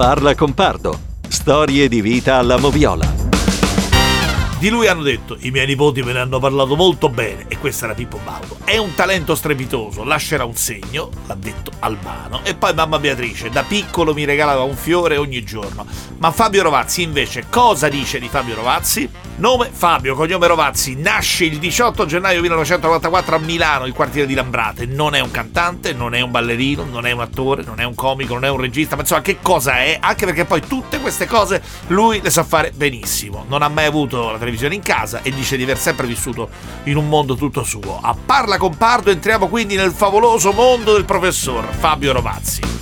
Parla con Pardo. Storie di vita alla moviola. Di lui hanno detto, i miei nipoti me ne hanno parlato molto bene, e questo era Pippo Baudo. È un talento strepitoso, lascerà un segno, l'ha detto Albano. E poi mamma Beatrice, da piccolo mi regalava un fiore ogni giorno. Ma Fabio Rovazzi invece, cosa dice di Fabio Rovazzi? Nome Fabio, cognome Rovazzi, nasce il 18 gennaio 1994 a Milano, il quartiere di Lambrate. Non è un cantante, non è un ballerino, non è un attore, non è un comico, non è un regista, ma insomma che cosa è? Anche perché poi tutte queste cose lui le sa fare benissimo. Non ha mai avuto la televisione televisione in casa e dice di aver sempre vissuto in un mondo tutto suo. A Parla con Pardo entriamo quindi nel favoloso mondo del professor Fabio Rovazzi.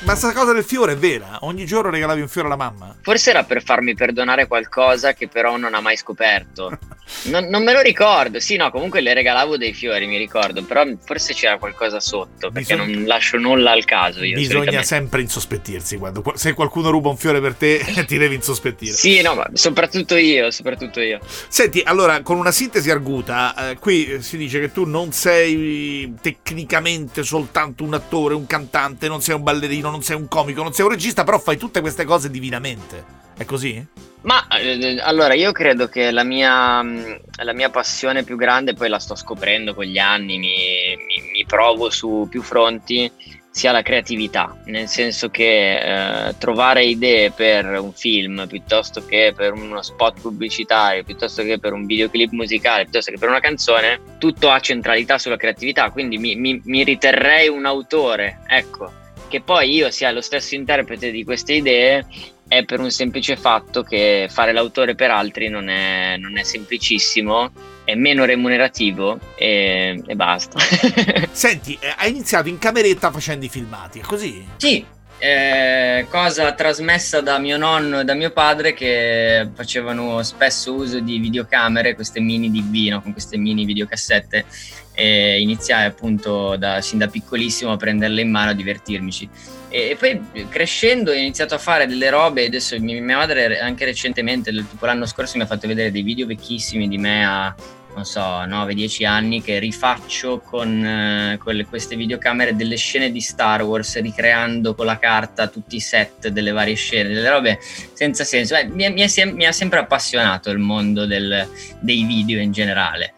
Ma sta cosa del fiore è vera? Ogni giorno regalavi un fiore alla mamma? Forse era per farmi perdonare qualcosa che però non ha mai scoperto. Non, non, me lo ricordo. Sì, no, comunque le regalavo dei fiori, mi ricordo. Però forse c'era qualcosa sotto. Perché Bisogna... non lascio nulla al caso. Io, Bisogna sempre insospettirsi. Quando, se qualcuno ruba un fiore per te, ti devi insospettire. Sì, no, ma soprattutto io. Soprattutto io. Senti, allora, con una sintesi arguta, eh, qui si dice che tu non sei tecnicamente soltanto un attore, un cantante, non sei un ballerino, non sei un comico, non sei un regista, però fai tutte queste cose divinamente. È così? Ma eh, allora io credo che la mia, la mia, passione più grande, poi la sto scoprendo con gli anni, mi, mi, mi provo su più fronti, sia la creatività, nel senso che eh, trovare idee per un film piuttosto che per uno spot pubblicitario, piuttosto che per un videoclip musicale, piuttosto che per una canzone, tutto ha centralità sulla creatività, quindi mi, mi riterrei un autore, ecco. Che poi io sia lo stesso interprete di queste idee è per un semplice fatto che fare l'autore per altri non è, non è semplicissimo, è meno remunerativo e, e basta. Senti, eh, hai iniziato in cameretta facendo i filmati, è così? Sì, eh, cosa trasmessa da mio nonno e da mio padre che facevano spesso uso di videocamere, queste mini DV, no? con queste mini videocassette e iniziai appunto da, sin da piccolissimo a prenderle in mano a divertirmici. E, poi crescendo ho iniziato a fare delle robe, adesso mia, madre anche recentemente, tipo l'anno scorso mi ha fatto vedere dei video vecchissimi di me a non so, 9-10 anni che rifaccio con eh, quelle, queste videocamere delle scene di Star Wars, ricreando con la carta tutti i set delle varie scene, delle robe senza senso. Eh, mi, mi, ha sempre appassionato il mondo del, dei video in generale.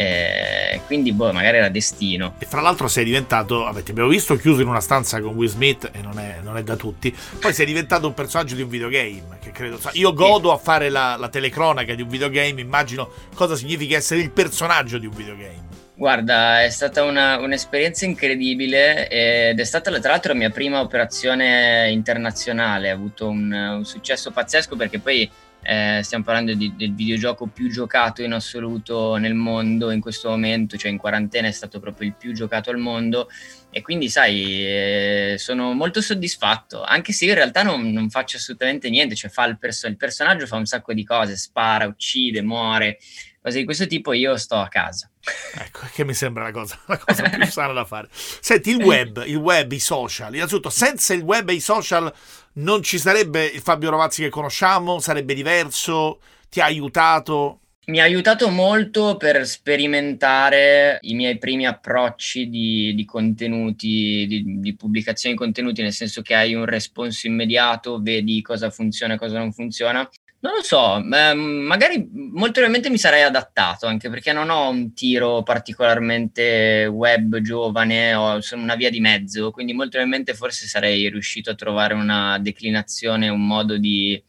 Eh, quindi, boh, magari era destino. E fra l'altro, sei diventato, ti abbiamo visto chiuso in una stanza con Will Smith, e non è, non è da tutti. Poi sei diventato un personaggio di un videogame. Che credo, io godo a fare la, la telecronaca di un videogame. Immagino cosa significa essere il personaggio di un videogame. Guarda, è stata una, un'esperienza incredibile ed è stata tra l'altro la mia prima operazione internazionale. Ha avuto un, un successo pazzesco perché poi eh, stiamo parlando di, del videogioco più giocato in assoluto nel mondo in questo momento, cioè in quarantena è stato proprio il più giocato al mondo e quindi sai, eh, sono molto soddisfatto, anche se io in realtà non, non faccio assolutamente niente, cioè il, perso- il personaggio fa un sacco di cose, spara, uccide, muore, cose di questo tipo, io sto a casa. Ecco, che mi sembra la cosa, la cosa più sana da fare. Senti, il web, il web, i social, innanzitutto senza il web e i social non ci sarebbe il Fabio Rovazzi che conosciamo, sarebbe diverso, ti ha aiutato? Mi ha aiutato molto per sperimentare i miei primi approcci di, di contenuti, di, di, pubblicazione di contenuti, nel senso che hai un responso immediato, vedi cosa funziona e cosa non funziona. Non lo so, eh, magari molto probabilmente mi sarei adattato, anche perché non ho un tiro particolarmente web giovane, ho, sono una via di mezzo, quindi molto probabilmente forse sarei riuscito a trovare una declinazione, un modo di,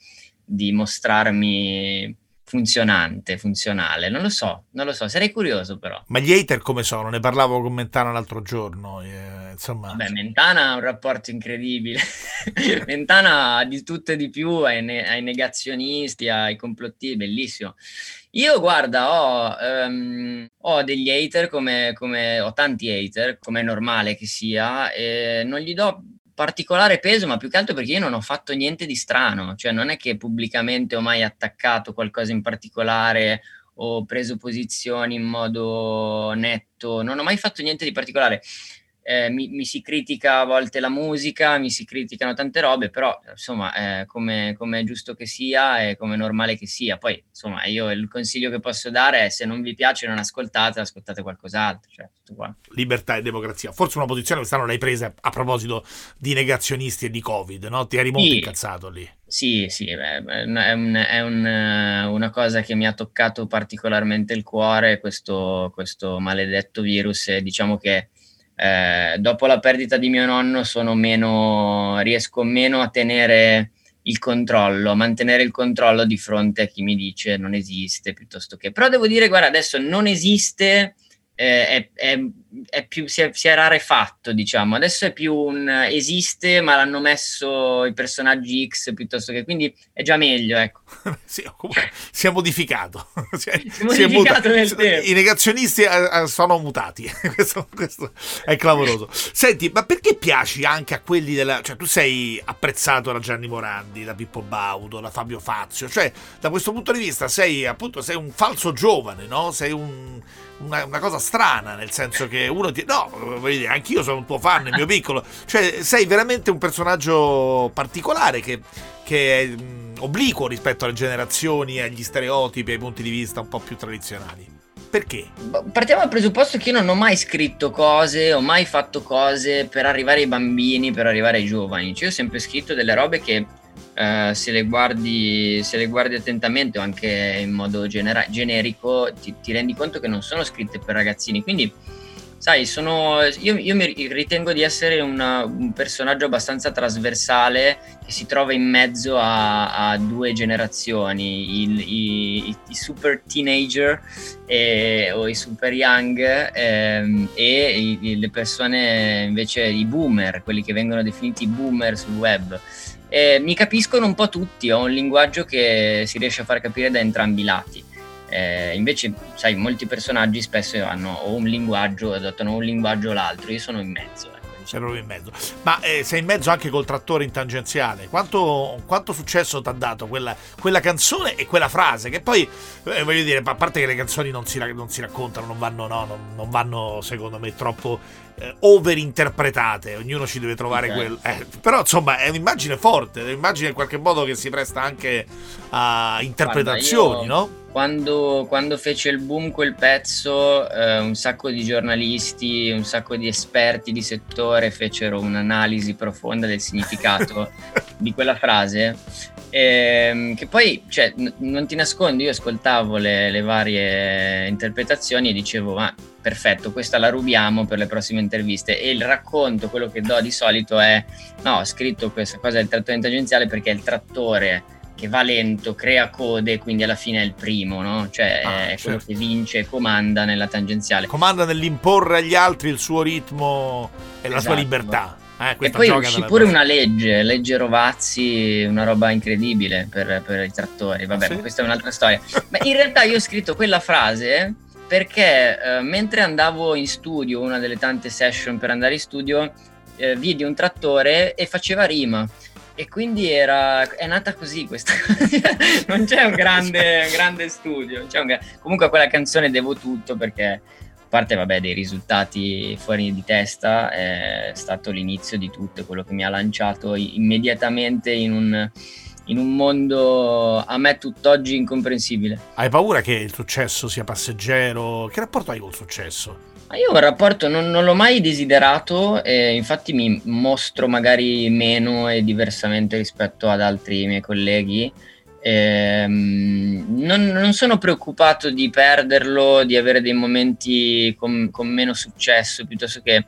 di mostrarmi funzionante, funzionale. Non lo so, non lo so, sarei curioso però. Ma gli hater come sono? Ne parlavo con Mentana l'altro giorno. Eh, insomma. Beh, Mentana ha un rapporto incredibile. Mentana ha di tutto e di più, ai, ne- ai negazionisti, ai complotti, bellissimo. Io guarda, ho, um, ho degli hater come, come, ho tanti hater, come è normale che sia, e non gli do particolare peso, ma più che altro perché io non ho fatto niente di strano, cioè non è che pubblicamente ho mai attaccato qualcosa in particolare o preso posizioni in modo netto, non ho mai fatto niente di particolare. Eh, mi, mi, si critica a volte la musica, mi si criticano tante robe, però insomma, eh, come, come, è giusto che sia e come è normale che sia. Poi, insomma, io il consiglio che posso dare è se non vi piace non ascoltate, ascoltate qualcos'altro. Cioè, Libertà e democrazia. Forse una posizione quest'anno l'hai presa a proposito di negazionisti e di Covid, no? Ti eri molto sì. incazzato lì. Sì, sì, beh, è, un, è un, una cosa che mi ha toccato particolarmente il cuore, questo, questo maledetto virus. E diciamo che eh, dopo la perdita di mio nonno sono meno, riesco meno a tenere il controllo, a mantenere il controllo di fronte a chi mi dice non esiste piuttosto che. Però devo dire, guarda, adesso non esiste eh, è, è, è più, si, è, si, è, rarefatto, diciamo. Adesso è più un esiste, ma l'hanno messo i personaggi X piuttosto che quindi è già meglio, ecco. sì, si è modificato. si è, si è modificato nel tempo. I negazionisti eh, eh, sono mutati. questo, questo, è clamoroso. Senti, ma perché piaci anche a quelli della. Cioè, tu sei apprezzato da Gianni Morandi, da Pippo Baudo, da Fabio Fazio. Cioè, da questo punto di vista, sei appunto sei un falso giovane, no? Sei un una, una, cosa strana, nel senso che uno ti... No, voglio dire, anch'io sono un tuo fan, il mio piccolo. Cioè, sei veramente un personaggio particolare che, che è mh, obliquo rispetto alle generazioni, agli stereotipi, ai punti di vista un po' più tradizionali. Perché? Partiamo dal presupposto che io non ho mai scritto cose, ho mai fatto cose per arrivare ai bambini, per arrivare ai giovani. Cioè, io ho sempre scritto delle robe che Uh, se, le guardi, se, le guardi, attentamente o anche in modo genera- generico ti, ti, rendi conto che non sono scritte per ragazzini. Quindi sai sono, io, io, mi ritengo di essere una, un personaggio abbastanza trasversale che si trova in mezzo a, a due generazioni il, i, i, super teenager e, o i super young ehm, e le persone invece i boomer quelli che vengono definiti boomer sul web eh, mi capiscono un po' tutti, ho un linguaggio che si riesce a far capire da entrambi i lati. Eh, invece, sai, molti personaggi spesso hanno o un linguaggio, adottano un linguaggio o l'altro, io sono in mezzo. Ecco, diciamo. In mezzo. Ma eh, sei in mezzo anche col trattore in tangenziale. Quanto, quanto successo ti ha dato quella, quella, canzone e quella frase? Che poi, eh, voglio dire, a parte che le canzoni non si, non si raccontano, non vanno, no, non, non vanno, secondo me, troppo eh, overinterpretate, ognuno ci deve trovare okay. quello. Eh, però insomma è un'immagine forte, è un'immagine in qualche modo che si presta anche a interpretazioni, Guarda, no? Quando, quando, fece il boom quel pezzo, eh, un sacco di giornalisti, un sacco di esperti di settore fecero un'analisi profonda del significato di quella frase. Eh, che poi, cioè, n- non ti nascondo, io ascoltavo le, le varie interpretazioni e dicevo, ma perfetto, questa la rubiamo per le prossime interviste. E il racconto, quello che do di solito è: no, ho scritto questa cosa del trattore tangenziale perché è il trattore che va lento, crea code, quindi alla fine è il primo, no? Cioè ah, è quello certo. che vince e comanda nella tangenziale. Comanda nell'imporre agli altri il suo ritmo e esatto. la sua esatto. libertà. Eh, e poi uscì pure una legge, legge Rovazzi, una roba incredibile per, per i trattori. Vabbè, sì? questa è un'altra storia. Ma in realtà io ho scritto quella frase perché eh, mentre andavo in studio, una delle tante session per andare in studio, eh, vidi un trattore e faceva rima. E quindi era, è nata così questa non c'è un grande, un grande studio. Un, comunque a quella canzone devo tutto perché, parte vabbè, dei risultati fuori di testa, è stato l'inizio di tutto, quello che mi ha lanciato immediatamente in un in un mondo a me tutt'oggi incomprensibile. Hai paura che il successo sia passeggero? Che rapporto hai col successo? Ma io un rapporto non, non l'ho mai desiderato e infatti mi mostro magari meno e diversamente rispetto ad altri miei colleghi. Ehm, non, non, sono preoccupato di perderlo, di avere dei momenti con, con meno successo, piuttosto che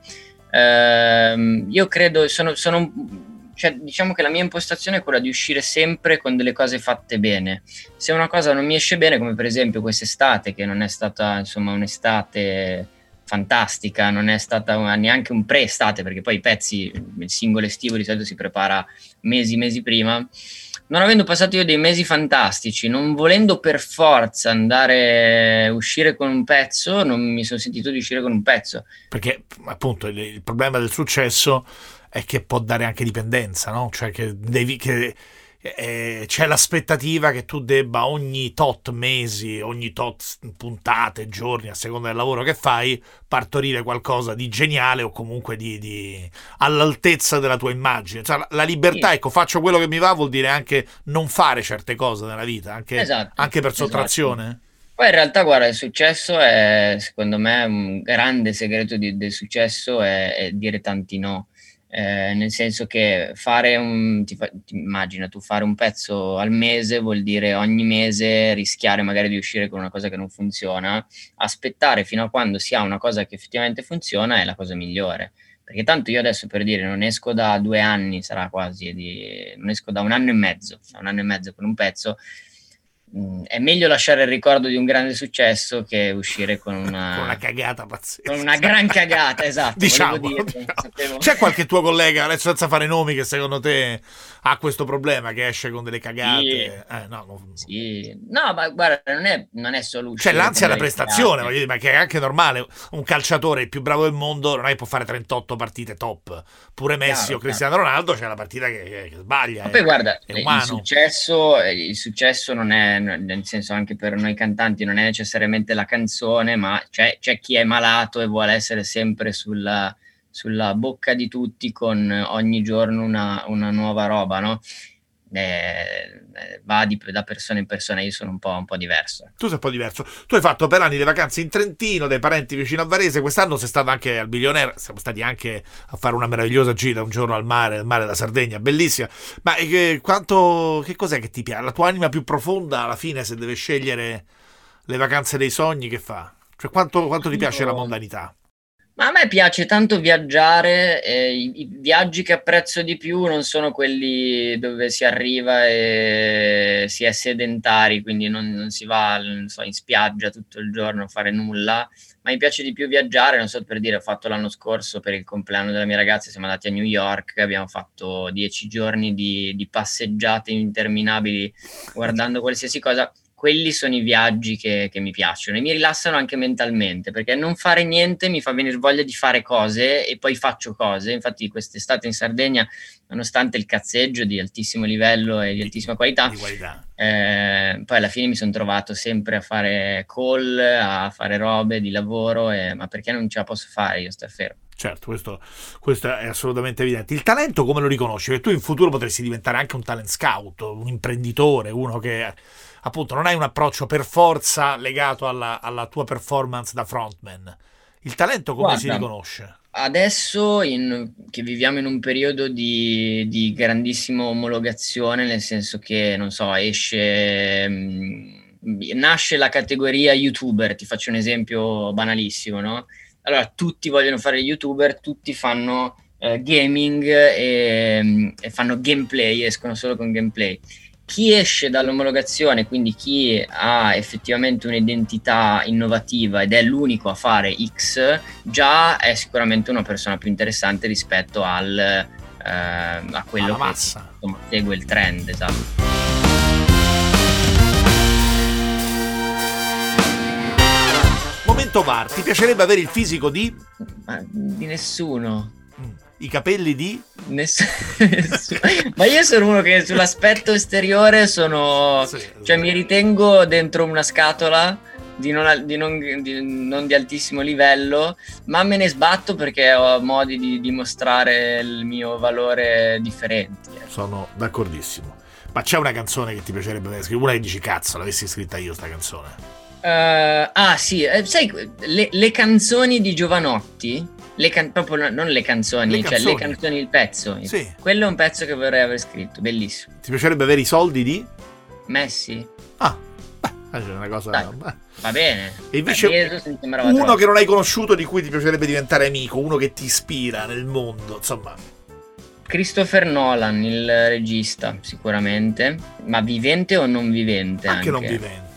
ehm, io credo, sono, sono cioè, diciamo che la mia impostazione è quella di uscire sempre con delle cose fatte bene. Se una cosa non mi esce bene, come per esempio quest'estate, che non è stata insomma un'estate fantastica, non è stata neanche un pre-estate, perché poi i pezzi, il singolo estivo di solito si prepara mesi, mesi prima. Non avendo passato io dei mesi fantastici, non volendo per forza andare uscire con un pezzo, non mi sono sentito di uscire con un pezzo. Perché appunto il, il problema del successo è che può dare anche dipendenza, no? Cioè che devi, che, eh, c'è l'aspettativa che tu debba ogni tot mesi, ogni tot puntate, giorni, a seconda del lavoro che fai, partorire qualcosa di geniale o comunque di, di all'altezza della tua immagine. Cioè, la, la libertà, sì. ecco, faccio quello che mi va, vuol dire anche non fare certe cose nella vita, anche, esatto, anche per sottrazione. Esatto. Poi in realtà, guarda, il successo è, secondo me, un grande segreto di, del successo è, è dire tanti no eh, nel senso che fare un, ti, fa, ti immagina tu fare un pezzo al mese vuol dire ogni mese rischiare magari di uscire con una cosa che non funziona, aspettare fino a quando si ha una cosa che effettivamente funziona è la cosa migliore. Perché tanto io adesso per dire non esco da due anni, sarà quasi, di, non esco da un anno e mezzo, da un anno e mezzo con un pezzo, Mm, è meglio lasciare il ricordo di un grande successo che uscire con una, con una cagata pazzesca. Con una gran cagata, esatto. diciamo, dire, diciamo. C'è qualche tuo collega, adesso senza fare nomi, che secondo te ha questo problema, che esce con delle cagate? Sì, eh, no, non... sì. no, ma guarda, non è, non è solo. C'è l'ansia da prestazione, voglio dire, ma che è anche normale. Un calciatore il più bravo del mondo non è che può fare 38 partite top. Pure Messi chiaro, o Cristiano chiaro. Ronaldo c'è la partita che, che, che sbaglia. Ma poi guarda, il successo, il successo non è nel senso anche per noi cantanti non è necessariamente la canzone, ma c'è, c'è chi è malato e vuole essere sempre sulla, sulla bocca di tutti con ogni giorno una, una nuova roba, no? Eh, va di, da persona in persona, io sono un po', un po', diverso. Tu sei un po' diverso. Tu hai fatto per anni le vacanze in Trentino, dai parenti vicino a Varese, quest'anno sei stato anche al Billionaire, siamo stati anche a fare una meravigliosa gita un giorno al mare, al mare della Sardegna, bellissima. Ma che, quanto, che cos'è che ti piace? La tua anima più profonda alla fine se deve scegliere le vacanze dei sogni, che fa? Cioè quanto, quanto ti piace la mondanità? Ma a me piace tanto viaggiare, eh, i, i, viaggi che apprezzo di più non sono quelli dove si arriva e si è sedentari, quindi non, non si va non so, in spiaggia tutto il giorno a fare nulla, ma mi piace di più viaggiare, non so per dire, ho fatto l'anno scorso per il compleanno della mia ragazza, siamo andati a New York, abbiamo fatto dieci giorni di, di passeggiate interminabili guardando qualsiasi cosa quelli sono i viaggi che, che, mi piacciono e mi rilassano anche mentalmente perché non fare niente mi fa venire voglia di fare cose e poi faccio cose. Infatti, quest'estate in Sardegna, nonostante il cazzeggio di altissimo livello e di altissima qualità, di qualità. Eh, poi alla fine mi sono trovato sempre a fare call, a fare robe di lavoro, e, ma perché non ce la posso fare io sto fermo? Certo, questo, questo, è assolutamente evidente. Il talento come lo riconosci? Che tu in futuro potresti diventare anche un talent scout, un imprenditore, uno che appunto non hai un approccio per forza legato alla, alla tua performance da frontman. Il talento come Guarda, si riconosce? Adesso in, che viviamo in un periodo di, di, grandissima omologazione, nel senso che, non so, esce, mh, mm, nasce la categoria youtuber, ti faccio un esempio banalissimo, no? Allora, tutti vogliono fare youtuber, tutti fanno eh, gaming e, e fanno gameplay, escono solo con gameplay chi esce dall'omologazione, quindi chi ha effettivamente un'identità innovativa ed è l'unico a fare X, già è sicuramente una persona più interessante rispetto al, eh, a quello che insomma, segue il trend. Esatto. Momento VAR, ti piacerebbe avere il fisico di? Ma di nessuno. I capelli di? Nessuno. Ma io sono uno che sull'aspetto esteriore sono... Sì, cioè mi ritengo dentro una scatola di non, di, non, di non, di altissimo livello, ma me ne sbatto perché ho modi di dimostrare il mio valore differenti. Eh. Sono d'accordissimo. Ma c'è una canzone che ti piacerebbe scritto? Una che dici cazzo, l'avessi scritta io sta canzone. Uh, ah sì, eh, sai, le, le canzoni di Giovanotti le can- proprio non le canzoni, le cioè canzoni. le canzoni, il pezzo. Sì. Quello è un pezzo che vorrei aver scritto, bellissimo. Ti piacerebbe avere i soldi di? Messi? Ah, beh, è una cosa... Dai, va bene. E invece uno troppo. che non hai conosciuto di cui ti piacerebbe diventare amico, uno che ti ispira nel mondo, insomma... Christopher Nolan, il regista, sicuramente, ma vivente o non vivente? Anche, anche. non vivente.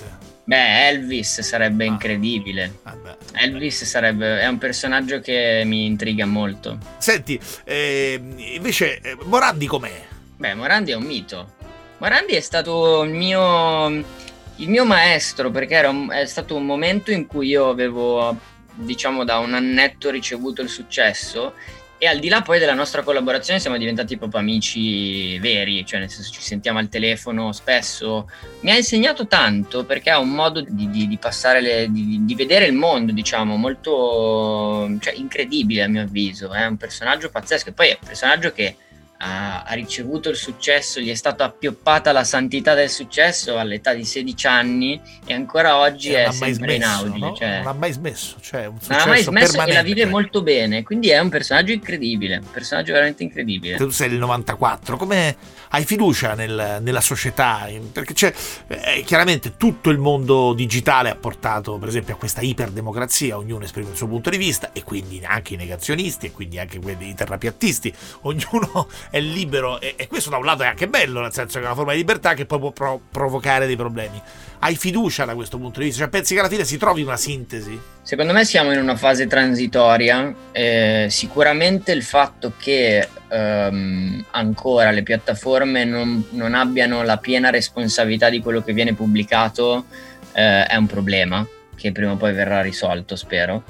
Beh, Elvis sarebbe ah. incredibile. Ah, Elvis sarebbe, è un personaggio che mi intriga molto. Senti, eh, invece, Morandi com'è? Beh, Morandi è un mito. Morandi è stato il mio, il mio maestro perché era un, è stato un momento in cui io avevo, diciamo, da un annetto ricevuto il successo e al di là poi della nostra collaborazione siamo diventati proprio amici veri, cioè nel senso ci sentiamo al telefono spesso. Mi ha insegnato tanto perché ha un modo di, di, di passare, le, di, di, vedere il mondo, diciamo, molto cioè, incredibile a mio avviso. È un personaggio pazzesco e poi è un personaggio che ha, ha, ricevuto il successo, gli è stata appioppata la santità del successo all'età di 16 anni e ancora oggi e è sempre smesso, in auge. No? Cioè, non ha mai smesso, cioè un non ha mai smesso e la vive molto bene, quindi è un personaggio incredibile, un personaggio veramente incredibile. Tu sei del 94, come hai fiducia nel, nella società? Perché c'è eh, chiaramente tutto il mondo digitale ha portato per esempio a questa iperdemocrazia, ognuno esprime il suo punto di vista e quindi anche i negazionisti e quindi anche quelli i terrapiattisti, ognuno è libero e, e, questo da un lato è anche bello, nel senso che è una forma di libertà che poi può pro- provocare dei problemi. Hai fiducia da questo punto di vista? Cioè pensi che alla fine si trovi una sintesi? Secondo me siamo in una fase transitoria, eh, sicuramente il fatto che ehm, ancora le piattaforme non, non, abbiano la piena responsabilità di quello che viene pubblicato eh, è un problema che prima o poi verrà risolto, spero.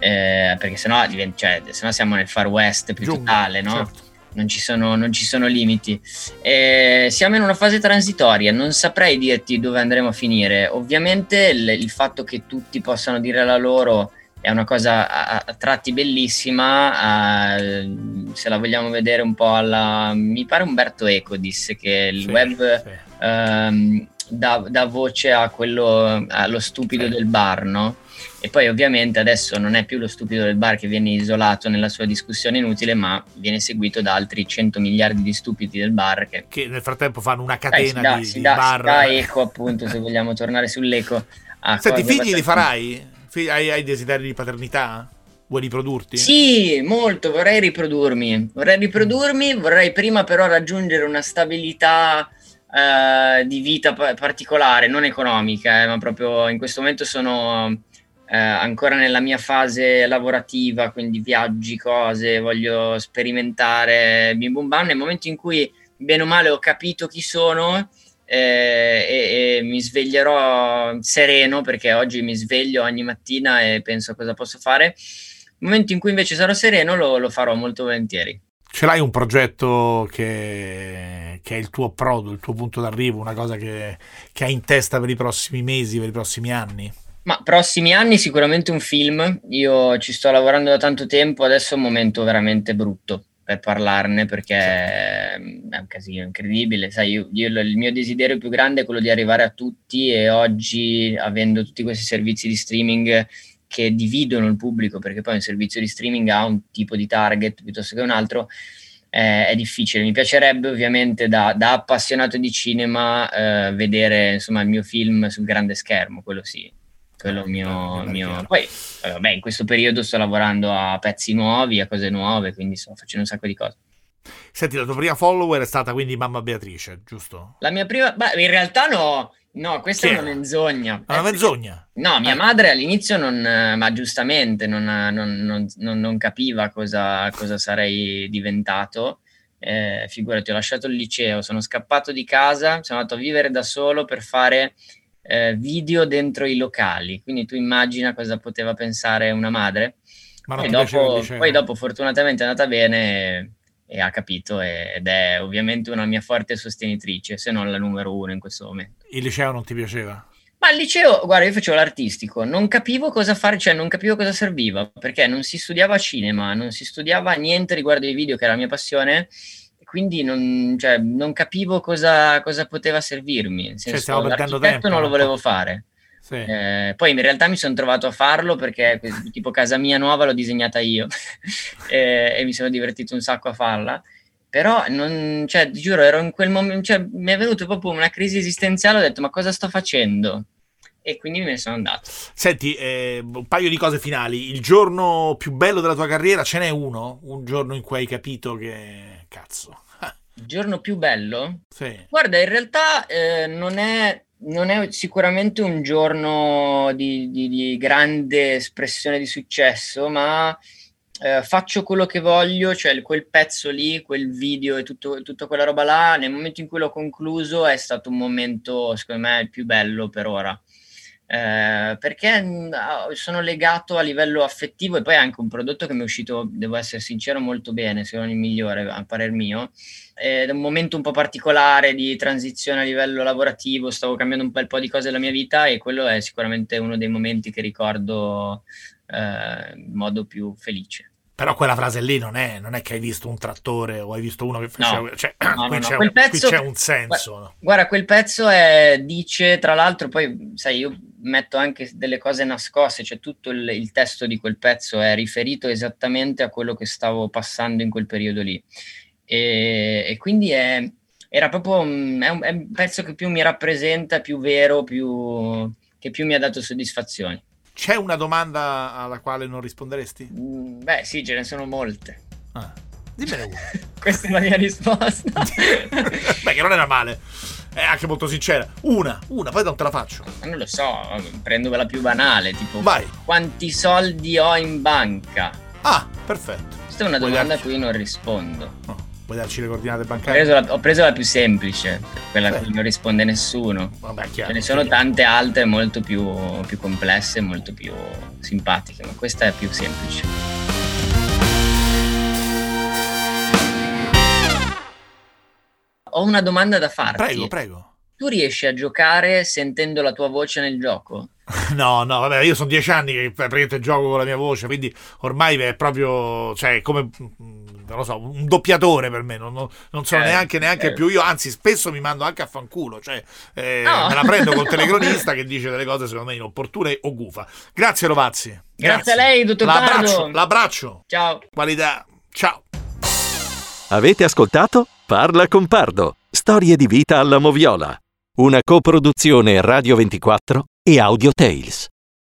Eh, perché sennò, cioè, sennò siamo nel far west più Giunga, totale, no? Certo non ci sono, non ci sono limiti. Eh, siamo in una fase transitoria, non saprei dirti dove andremo a finire. Ovviamente il, il fatto che tutti possano dire la loro è una cosa a, a tratti bellissima, a, se la vogliamo vedere un po' alla... mi pare Umberto Eco disse che il sì, web sì. Um, dà, dà, voce a quello, allo stupido sì. del bar, no? E poi ovviamente adesso non è più lo stupido del bar che viene isolato nella sua discussione inutile, ma viene seguito da altri 100 miliardi di stupidi del bar che, che nel frattempo fanno una catena eh, dà, di, si di dà, bar. Si dà eco appunto, se vogliamo tornare sull'eco. Senti, figli li farai? Hai, hai desideri di paternità? Vuoi riprodurti? Sì, molto, vorrei riprodurmi. Vorrei riprodurmi, vorrei prima però raggiungere una stabilità uh, di vita particolare, non economica, eh, ma proprio in questo momento sono eh, ancora nella mia fase lavorativa, quindi viaggi, cose, voglio sperimentare bim bum bam. Nel momento in cui bene o male ho capito chi sono eh, e, e, mi sveglierò sereno perché oggi mi sveglio ogni mattina e penso a cosa posso fare. Nel momento in cui invece sarò sereno lo, lo farò molto volentieri. Ce l'hai un progetto che, che, è il tuo approdo, il tuo punto d'arrivo, una cosa che, che hai in testa per i prossimi mesi, per i prossimi anni? Ma prossimi anni sicuramente un film, io ci sto lavorando da tanto tempo, adesso è un momento veramente brutto per parlarne perché è un casino incredibile, sai, io, io, il mio desiderio più grande è quello di arrivare a tutti e oggi avendo tutti questi servizi di streaming che dividono il pubblico perché poi un servizio di streaming ha un tipo di target piuttosto che un altro, eh, è difficile. Mi piacerebbe ovviamente da, da appassionato di cinema eh, vedere insomma il mio film sul grande schermo, quello sì quello mio, mio... Poi, eh, vabbè, in questo periodo sto lavorando a pezzi nuovi, a cose nuove, quindi sto facendo un sacco di cose. Senti, la tua prima follower è stata quindi mamma Beatrice, giusto? La mia prima... Beh, in realtà no, no, questa Chi è una menzogna. Una eh, menzogna? No, mia ah. madre all'inizio non, ma giustamente non, non, non capiva cosa, cosa, sarei diventato. Eh, figurati, ho lasciato il liceo, sono scappato di casa, sono andato a vivere da solo per fare eh, video dentro i locali. Quindi tu immagina cosa poteva pensare una madre. Ma poi, dopo, poi dopo, fortunatamente è andata bene e, ha capito ed è ovviamente una mia forte sostenitrice, se non la numero uno in questo momento. Il liceo non ti piaceva? Ma al liceo, guarda, io facevo l'artistico, non capivo cosa fare, cioè non capivo cosa serviva, perché non si studiava cinema, non si studiava niente riguardo ai video, che era la mia passione, quindi non, cioè, non capivo cosa, cosa, poteva servirmi. Nel senso, cioè, l'architetto tempo, non lo volevo fare. Sì. Eh, poi in realtà mi sono trovato a farlo perché tipo casa mia nuova l'ho disegnata io e, e, mi sono divertito un sacco a farla. Però non, cioè, ti giuro, ero in quel momento, cioè, mi è venuto proprio una crisi esistenziale, ho detto ma cosa sto facendo? E quindi me ne sono andato. Senti, eh, un paio di cose finali. Il giorno più bello della tua carriera ce n'è uno? Un giorno in cui hai capito che cazzo. Il giorno più bello? Sì. Guarda, in realtà eh, non, è, non, è, sicuramente un giorno di, di, di grande espressione di successo, ma eh, faccio quello che voglio, cioè quel pezzo lì, quel video e tutto, tutta quella roba là, nel momento in cui l'ho concluso è stato un momento, secondo me, il più bello per ora eh, perché mh, sono legato a livello affettivo e poi è anche un prodotto che mi è uscito, devo essere sincero, molto bene, se non il migliore a parer mio. È un momento un po' particolare di transizione a livello lavorativo, stavo cambiando un bel po' di cose nella mia vita e quello è sicuramente uno dei momenti che ricordo eh, in modo più felice. Però quella frase lì non è, non è, che hai visto un trattore o hai visto uno che faceva... No, cioè, no, qui, no, c'è, quel pezzo, qui c'è un senso. Guarda, quel pezzo è, dice, tra l'altro, poi sai, io metto anche delle cose nascoste, cioè tutto il, il, testo di quel pezzo è riferito esattamente a quello che stavo passando in quel periodo lì. E, e quindi è, era proprio un, è, un, è un pezzo che più mi rappresenta, più vero, più, che più mi ha dato soddisfazioni. C'è una domanda alla quale non risponderesti? Mm, beh, sì, ce ne sono molte. Ah, dimmene una. Questa è la mia risposta. beh, che non era male. È anche molto sincera. Una, una, poi non te la faccio. Ma non lo so, prendo quella più banale, tipo Vai. quanti soldi ho in banca? Ah, perfetto. Questa è una Vuoi domanda darci- a cui non rispondo. Oh, vuoi darci le coordinate Ho bancarie? preso, la, ho preso la più semplice, quella a cui non risponde nessuno. Vabbè, chiaro. Ce ne sono tante altre molto più, più complesse, molto più simpatiche, ma questa è più semplice. Ho una domanda da farti. Prego, prego. Tu riesci a giocare sentendo la tua voce nel gioco? No, no, vabbè, io sono dieci anni che praticamente gioco con la mia voce, quindi ormai è proprio, cioè, come, non lo so, un doppiatore per me, non, non- non sono Eh, neanche, neanche eh. più io, anzi spesso mi mando anche a fanculo, cioè eh, No. me la prendo col telecronista che dice delle cose secondo me inopportune o gufa. Grazie Rovazzi. Grazie a lei, dottor L'abbraccio, Pardo. l'abbraccio, Ciao. qualità, ciao. Avete ascoltato Parla con Pardo, storie di vita alla moviola, una coproduzione Radio 24 e Audio Tales.